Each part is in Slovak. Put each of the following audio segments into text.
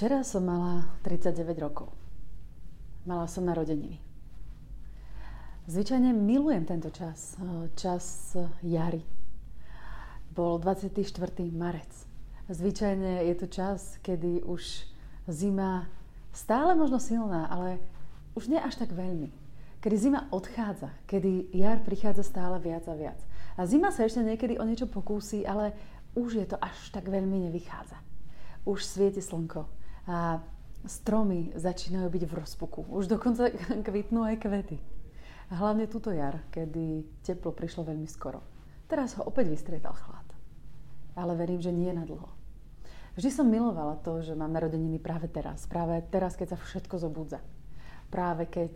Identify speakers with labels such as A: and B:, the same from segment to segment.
A: Včera som mala 39 rokov. Mala som narodeniny. Zvyčajne milujem tento čas, čas jary. Bol 24. marec. Zvyčajne je to čas, kedy už zima stále možno silná, ale už nie až tak veľmi. Kedy zima odchádza, kedy jar prichádza stále viac a viac. A zima sa ešte niekedy o niečo pokúsi, ale už je to až tak veľmi nevychádza. Už svieti slnko, a stromy začínajú byť v rozpuku. Už dokonca kvitnú aj kvety. Hlavne túto jar, kedy teplo prišlo veľmi skoro. Teraz ho opäť vystrietal chlad. Ale verím, že nie na dlho. Vždy som milovala to, že mám narodeniny práve teraz. Práve teraz, keď sa všetko zobudza. Práve keď,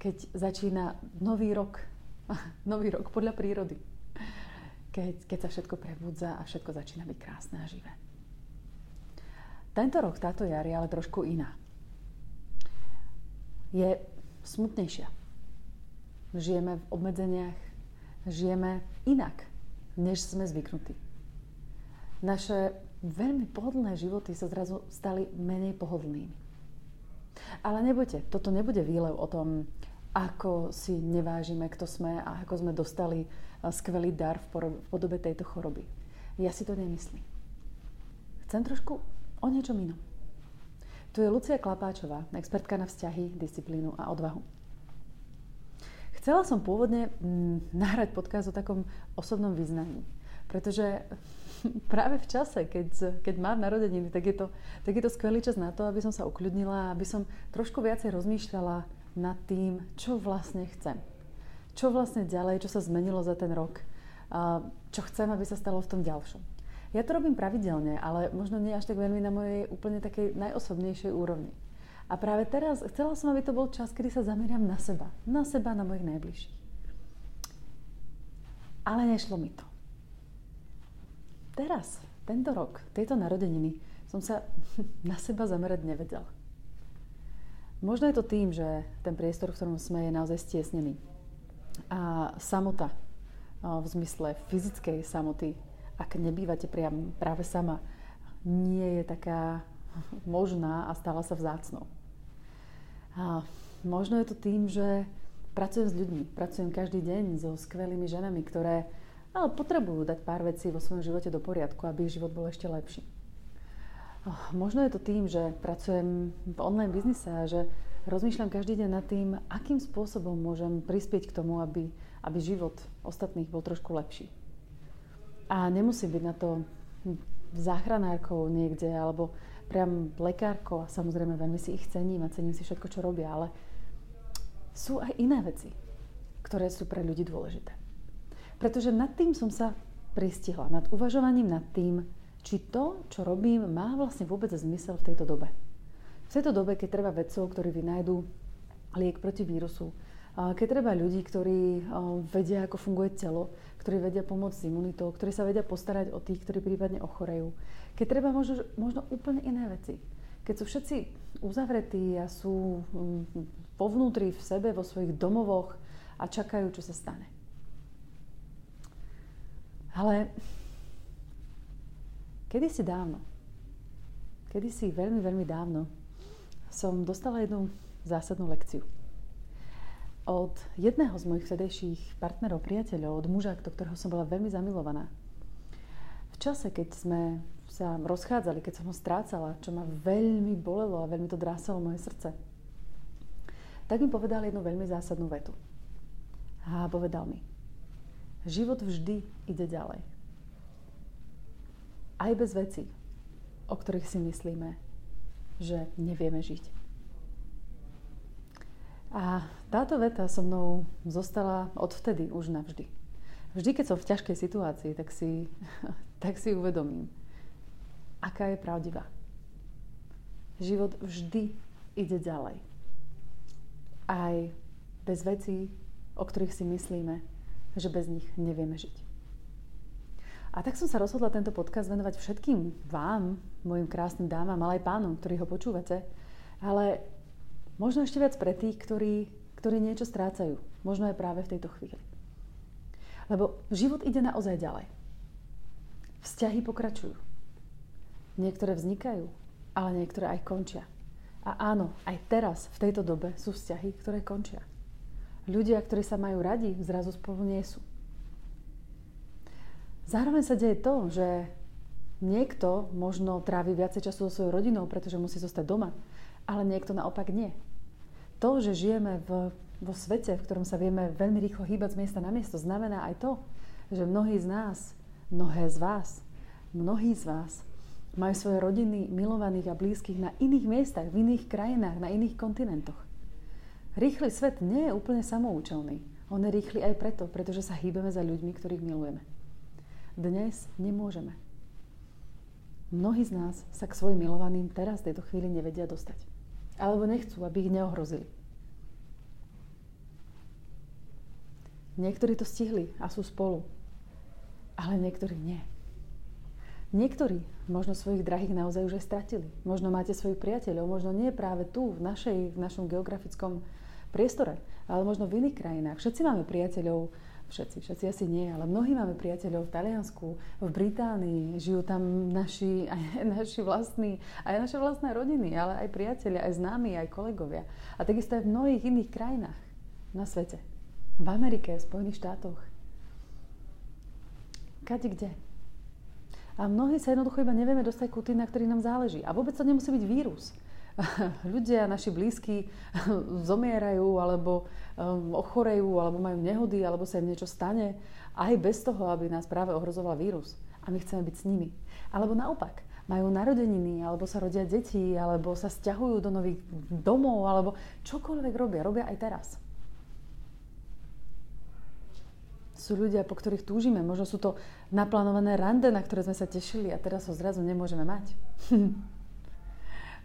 A: keď začína nový rok. nový rok podľa prírody. Keď, keď sa všetko prebudza a všetko začína byť krásne a živé. Tento rok, táto jar je ale trošku iná. Je smutnejšia. Žijeme v obmedzeniach, žijeme inak, než sme zvyknutí. Naše veľmi pohodlné životy sa zrazu stali menej pohodlnými. Ale nebojte, toto nebude výlev o tom, ako si nevážime, kto sme a ako sme dostali skvelý dar v podobe tejto choroby. Ja si to nemyslím. Chcem trošku o niečom inom. Tu je Lucia Klapáčová, expertka na vzťahy, disciplínu a odvahu. Chcela som pôvodne mm, nahrať podcast o takom osobnom význaní, pretože práve v čase, keď, keď mám narodeniny, tak je, to, tak je to skvelý čas na to, aby som sa ukľudnila, aby som trošku viacej rozmýšľala nad tým, čo vlastne chcem. Čo vlastne ďalej, čo sa zmenilo za ten rok, čo chcem, aby sa stalo v tom ďalšom. Ja to robím pravidelne, ale možno nie až tak veľmi na mojej úplne takej najosobnejšej úrovni. A práve teraz chcela som, aby to bol čas, kedy sa zameriam na seba. Na seba, na mojich najbližších. Ale nešlo mi to. Teraz, tento rok, tieto narodeniny, som sa na seba zamerať nevedela. Možno je to tým, že ten priestor, v ktorom sme, je naozaj stiesnený. A samota, v zmysle fyzickej samoty, ak nebývate priam práve sama, nie je taká možná a stála sa vzácnou. A možno je to tým, že pracujem s ľuďmi, pracujem každý deň so skvelými ženami, ktoré ale potrebujú dať pár vecí vo svojom živote do poriadku, aby ich život bol ešte lepší. Možno je to tým, že pracujem v online biznise a že rozmýšľam každý deň nad tým, akým spôsobom môžem prispieť k tomu, aby, aby život ostatných bol trošku lepší. A nemusím byť na to záchranárkou niekde alebo priam lekárkou a samozrejme veľmi si ich cením a cením si všetko, čo robia, ale sú aj iné veci, ktoré sú pre ľudí dôležité. Pretože nad tým som sa pristihla, nad uvažovaním nad tým, či to, čo robím, má vlastne vôbec zmysel v tejto dobe. V tejto dobe, keď treba vedcov, ktorí vynajdu liek proti vírusu, keď treba ľudí, ktorí vedia, ako funguje telo, ktorí vedia pomôcť s imunitou, ktorí sa vedia postarať o tých, ktorí prípadne ochorejú. Keď treba možno, možno úplne iné veci. Keď sú všetci uzavretí a sú mm, povnútri v sebe, vo svojich domovoch a čakajú, čo sa stane. Ale kedysi dávno, kedysi veľmi, veľmi dávno som dostala jednu zásadnú lekciu od jedného z mojich vtedejších partnerov, priateľov, od muža, do ktorého som bola veľmi zamilovaná. V čase, keď sme sa rozchádzali, keď som ho strácala, čo ma veľmi bolelo a veľmi to drásalo moje srdce, tak mi povedal jednu veľmi zásadnú vetu. A povedal mi, život vždy ide ďalej. Aj bez vecí, o ktorých si myslíme, že nevieme žiť. A táto veta so mnou zostala odvtedy už navždy. Vždy, keď som v ťažkej situácii, tak si, tak si uvedomím, aká je pravdivá. Život vždy ide ďalej. Aj bez vecí, o ktorých si myslíme, že bez nich nevieme žiť. A tak som sa rozhodla tento podcast venovať všetkým vám, mojim krásnym dámam, ale aj pánom, ktorí ho počúvate. Ale Možno ešte viac pre tých, ktorí, ktorí niečo strácajú. Možno aj práve v tejto chvíli. Lebo život ide naozaj ďalej. Vzťahy pokračujú. Niektoré vznikajú, ale niektoré aj končia. A áno, aj teraz, v tejto dobe, sú vzťahy, ktoré končia. Ľudia, ktorí sa majú radi, zrazu spolu nie sú. Zároveň sa deje to, že niekto možno trávi viacej času so svojou rodinou, pretože musí zostať doma, ale niekto naopak nie. To, že žijeme v, vo svete, v ktorom sa vieme veľmi rýchlo hýbať z miesta na miesto, znamená aj to, že mnohí z nás, mnohé z vás, mnohí z vás majú svoje rodiny milovaných a blízkych na iných miestach, v iných krajinách, na iných kontinentoch. Rýchly svet nie je úplne samoučelný. On je rýchly aj preto, pretože sa hýbeme za ľuďmi, ktorých milujeme. Dnes nemôžeme. Mnohí z nás sa k svojim milovaným teraz v tejto chvíli nevedia dostať. Alebo nechcú, aby ich neohrozili. Niektorí to stihli a sú spolu, ale niektorí nie. Niektorí možno svojich drahých naozaj už aj stratili. Možno máte svojich priateľov, možno nie práve tu, v, našej, v našom geografickom priestore, ale možno v iných krajinách. Všetci máme priateľov, všetci, všetci asi nie, ale mnohí máme priateľov v Taliansku, v Británii, žijú tam naši, aj naši vlastní, aj naše vlastné rodiny, ale aj priatelia, aj známi, aj kolegovia. A takisto aj v mnohých iných krajinách na svete. V Amerike, v Spojených štátoch. Kade kde? A mnohí sa jednoducho iba nevieme dostať ku tým, na ktorých nám záleží. A vôbec to nemusí byť vírus. Ľudia, naši blízki zomierajú, alebo um, ochorejú, alebo majú nehody, alebo sa im niečo stane, aj bez toho, aby nás práve ohrozoval vírus. A my chceme byť s nimi. Alebo naopak, majú narodeniny, alebo sa rodia deti, alebo sa stiahujú do nových domov, alebo čokoľvek robia. Robia aj teraz. sú ľudia, po ktorých túžime. Možno sú to naplánované rande, na ktoré sme sa tešili a teraz ho zrazu nemôžeme mať.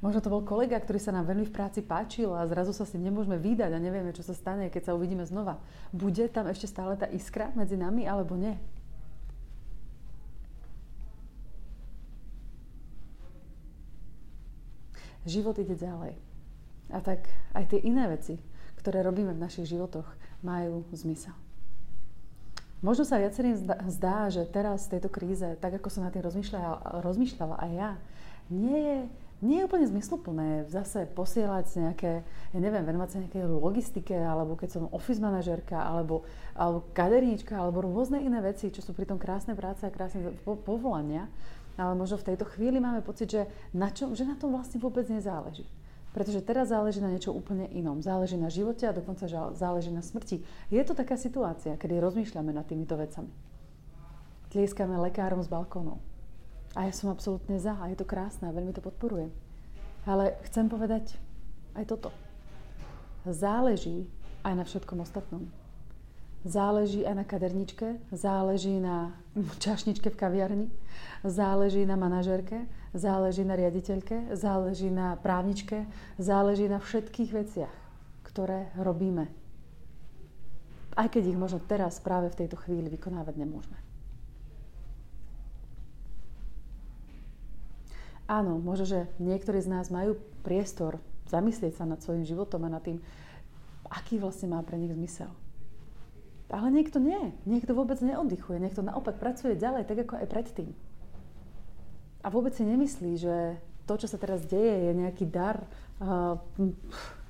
A: Možno to bol kolega, ktorý sa nám veľmi v práci páčil a zrazu sa s ním nemôžeme vydať a nevieme, čo sa stane, keď sa uvidíme znova. Bude tam ešte stále tá iskra medzi nami alebo nie? Život ide ďalej. A tak aj tie iné veci, ktoré robíme v našich životoch, majú zmysel. Možno sa viacerým zdá, že teraz v tejto kríze, tak ako som na tým rozmýšľala, rozmýšľala aj ja, nie je, nie je úplne zmysluplné zase posielať nejaké, ja neviem, venovať sa nejakej logistike, alebo keď som office manažerka, alebo, alebo kaderníčka, alebo rôzne iné veci, čo sú pritom krásne práce a krásne povolania. Ale možno v tejto chvíli máme pocit, že na, čo, že na tom vlastne vôbec nezáleží. Pretože teraz záleží na niečo úplne inom. Záleží na živote a dokonca záleží na smrti. Je to taká situácia, kedy rozmýšľame nad týmito vecami. Tlieskame lekárom z balkónov. A ja som absolútne za a je to krásne a veľmi to podporujem. Ale chcem povedať aj toto. Záleží aj na všetkom ostatnom. Záleží aj na kaderničke, záleží na čašničke v kaviarni, záleží na manažerke, záleží na riaditeľke, záleží na právničke, záleží na všetkých veciach, ktoré robíme. Aj keď ich možno teraz práve v tejto chvíli vykonávať nemôžeme. Áno, možno, že niektorí z nás majú priestor zamyslieť sa nad svojim životom a nad tým, aký vlastne má pre nich zmysel. Ale niekto nie. Niekto vôbec neoddychuje. Niekto naopak pracuje ďalej, tak ako aj predtým. A vôbec si nemyslí, že to, čo sa teraz deje, je nejaký dar uh,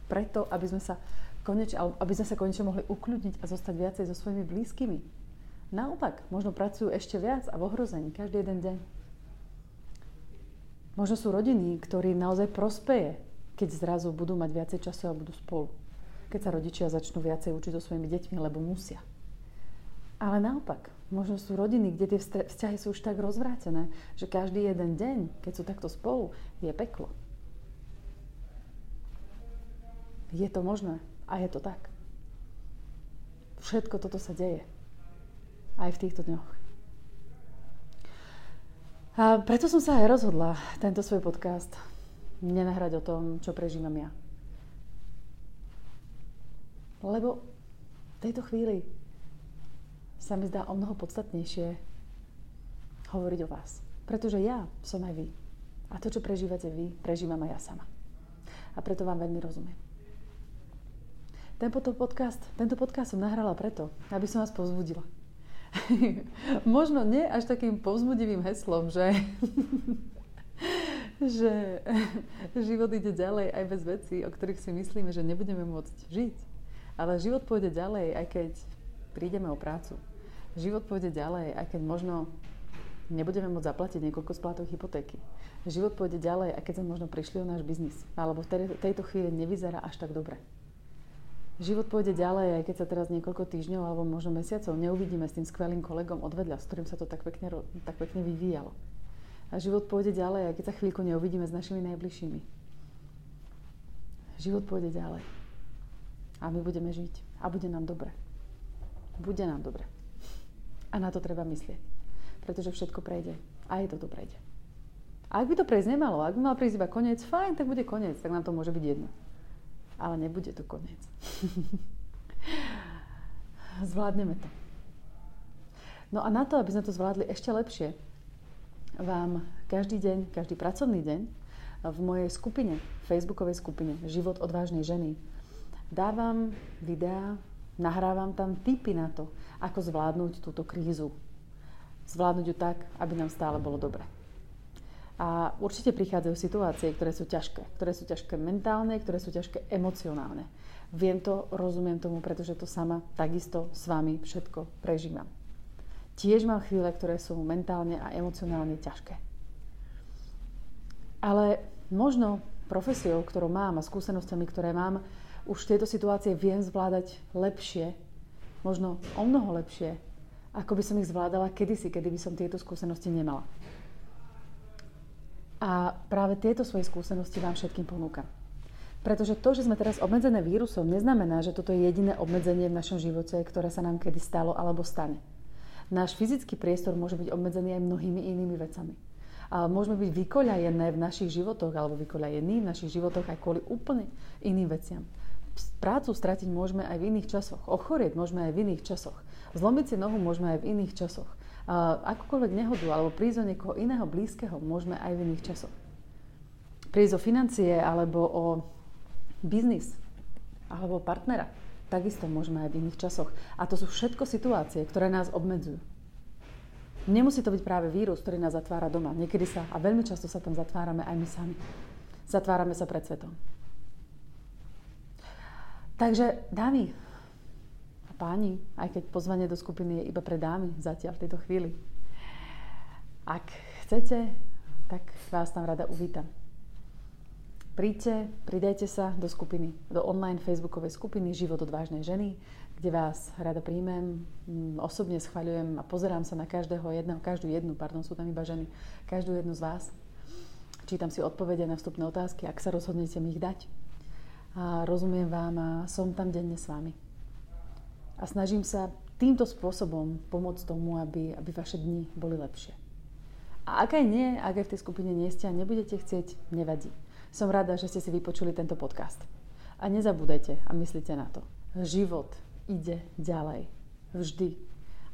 A: preto, aby sme sa konečne, aby sme sa konečne mohli ukľudniť a zostať viacej so svojimi blízkymi. Naopak, možno pracujú ešte viac a v ohrození každý jeden deň. Možno sú rodiny, ktorým naozaj prospeje, keď zrazu budú mať viacej času a budú spolu. Keď sa rodičia začnú viacej učiť so svojimi deťmi, lebo musia. Ale naopak, možno sú rodiny, kde tie vzťahy sú už tak rozvrátené, že každý jeden deň, keď sú takto spolu, je peklo. Je to možné a je to tak. Všetko toto sa deje. Aj v týchto dňoch. A preto som sa aj rozhodla tento svoj podcast nenahrať o tom, čo prežívam ja. Lebo v tejto chvíli sa mi zdá o mnoho podstatnejšie hovoriť o vás. Pretože ja som aj vy. A to, čo prežívate vy, prežívam aj ja sama. A preto vám veľmi rozumiem. Tento podcast, tento podcast som nahrala preto, aby som vás povzbudila. Možno nie až takým povzbudivým heslom, že že život ide ďalej aj bez vecí, o ktorých si myslíme, že nebudeme môcť žiť. Ale život pôjde ďalej, aj keď prídeme o prácu. Život pôjde ďalej, aj keď možno nebudeme môcť zaplatiť niekoľko splátov hypotéky. Život pôjde ďalej, aj keď sme možno prišli o náš biznis. Alebo v tejto chvíli nevyzerá až tak dobre. Život pôjde ďalej, aj keď sa teraz niekoľko týždňov alebo možno mesiacov neuvidíme s tým skvelým kolegom odvedľa, s ktorým sa to tak pekne, tak pekne vyvíjalo. A život pôjde ďalej, aj keď sa chvíľku neuvidíme s našimi najbližšími. Život pôjde ďalej. A my budeme žiť. A bude nám dobre. Bude nám dobre. A na to treba myslieť. Pretože všetko prejde. A aj toto prejde. A ak by to prejsť nemalo, ak by mal prísť iba koniec, fajn, tak bude koniec, tak nám to môže byť jedno. Ale nebude to koniec. Zvládneme to. No a na to, aby sme to zvládli ešte lepšie, vám každý deň, každý pracovný deň v mojej skupine, facebookovej skupine Život odvážnej ženy dávam videá, nahrávam tam tipy na to, ako zvládnuť túto krízu. Zvládnuť ju tak, aby nám stále bolo dobre. A určite prichádzajú situácie, ktoré sú ťažké. Ktoré sú ťažké mentálne, ktoré sú ťažké emocionálne. Viem to, rozumiem tomu, pretože to sama takisto s vami všetko prežívam tiež mám chvíle, ktoré sú mentálne a emocionálne ťažké. Ale možno profesiou, ktorú mám a skúsenostiami, ktoré mám, už tieto situácie viem zvládať lepšie, možno o mnoho lepšie, ako by som ich zvládala kedysi, kedy by som tieto skúsenosti nemala. A práve tieto svoje skúsenosti vám všetkým ponúkam. Pretože to, že sme teraz obmedzené vírusom, neznamená, že toto je jediné obmedzenie v našom živote, ktoré sa nám kedy stalo alebo stane náš fyzický priestor môže byť obmedzený aj mnohými inými vecami. A môžeme byť vykoľajené v našich životoch alebo vykoľajení v našich životoch aj kvôli úplne iným veciam. Prácu stratiť môžeme aj v iných časoch. Ochorieť môžeme aj v iných časoch. Zlomiť si nohu môžeme aj v iných časoch. Akúkoľvek nehodu alebo prísť o niekoho iného blízkeho môžeme aj v iných časoch. Prísť o financie alebo o biznis alebo partnera takisto môžeme aj v iných časoch. A to sú všetko situácie, ktoré nás obmedzujú. Nemusí to byť práve vírus, ktorý nás zatvára doma. Niekedy sa, a veľmi často sa tam zatvárame aj my sami. Zatvárame sa pred svetom. Takže dámy páni, aj keď pozvanie do skupiny je iba pre dámy zatiaľ v tejto chvíli, ak chcete, tak vás tam rada uvítam. Príďte, pridajte sa do skupiny, do online facebookovej skupiny Život odvážnej ženy, kde vás rada príjmem, mm, osobne schvaľujem a pozerám sa na každého jedného, každú jednu, pardon, sú tam iba ženy, každú jednu z vás. Čítam si odpovede na vstupné otázky, ak sa rozhodnete mi ich dať. A rozumiem vám a som tam denne s vami. A snažím sa týmto spôsobom pomôcť tomu, aby, aby vaše dni boli lepšie. A ak aj nie, ak aj v tej skupine nie ste a nebudete chcieť, nevadí. Som rada, že ste si vypočuli tento podcast. A nezabúdajte a myslíte na to. Život ide ďalej. Vždy.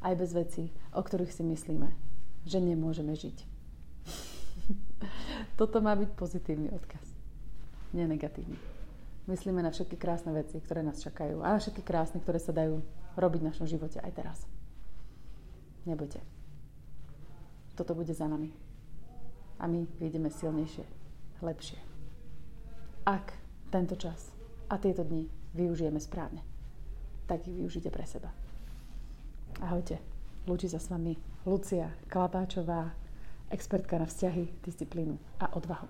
A: Aj bez vecí, o ktorých si myslíme, že nemôžeme žiť. Toto má byť pozitívny odkaz. Nie negatívny. Myslíme na všetky krásne veci, ktoré nás čakajú. A na všetky krásne, ktoré sa dajú robiť v našom živote aj teraz. Nebojte. Toto bude za nami. A my vyjdeme silnejšie, lepšie ak tento čas a tieto dni využijeme správne, tak ich využite pre seba. Ahojte, lúči sa s vami Lucia Klapáčová, expertka na vzťahy, disciplínu a odvahu.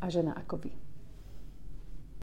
A: A žena ako vy.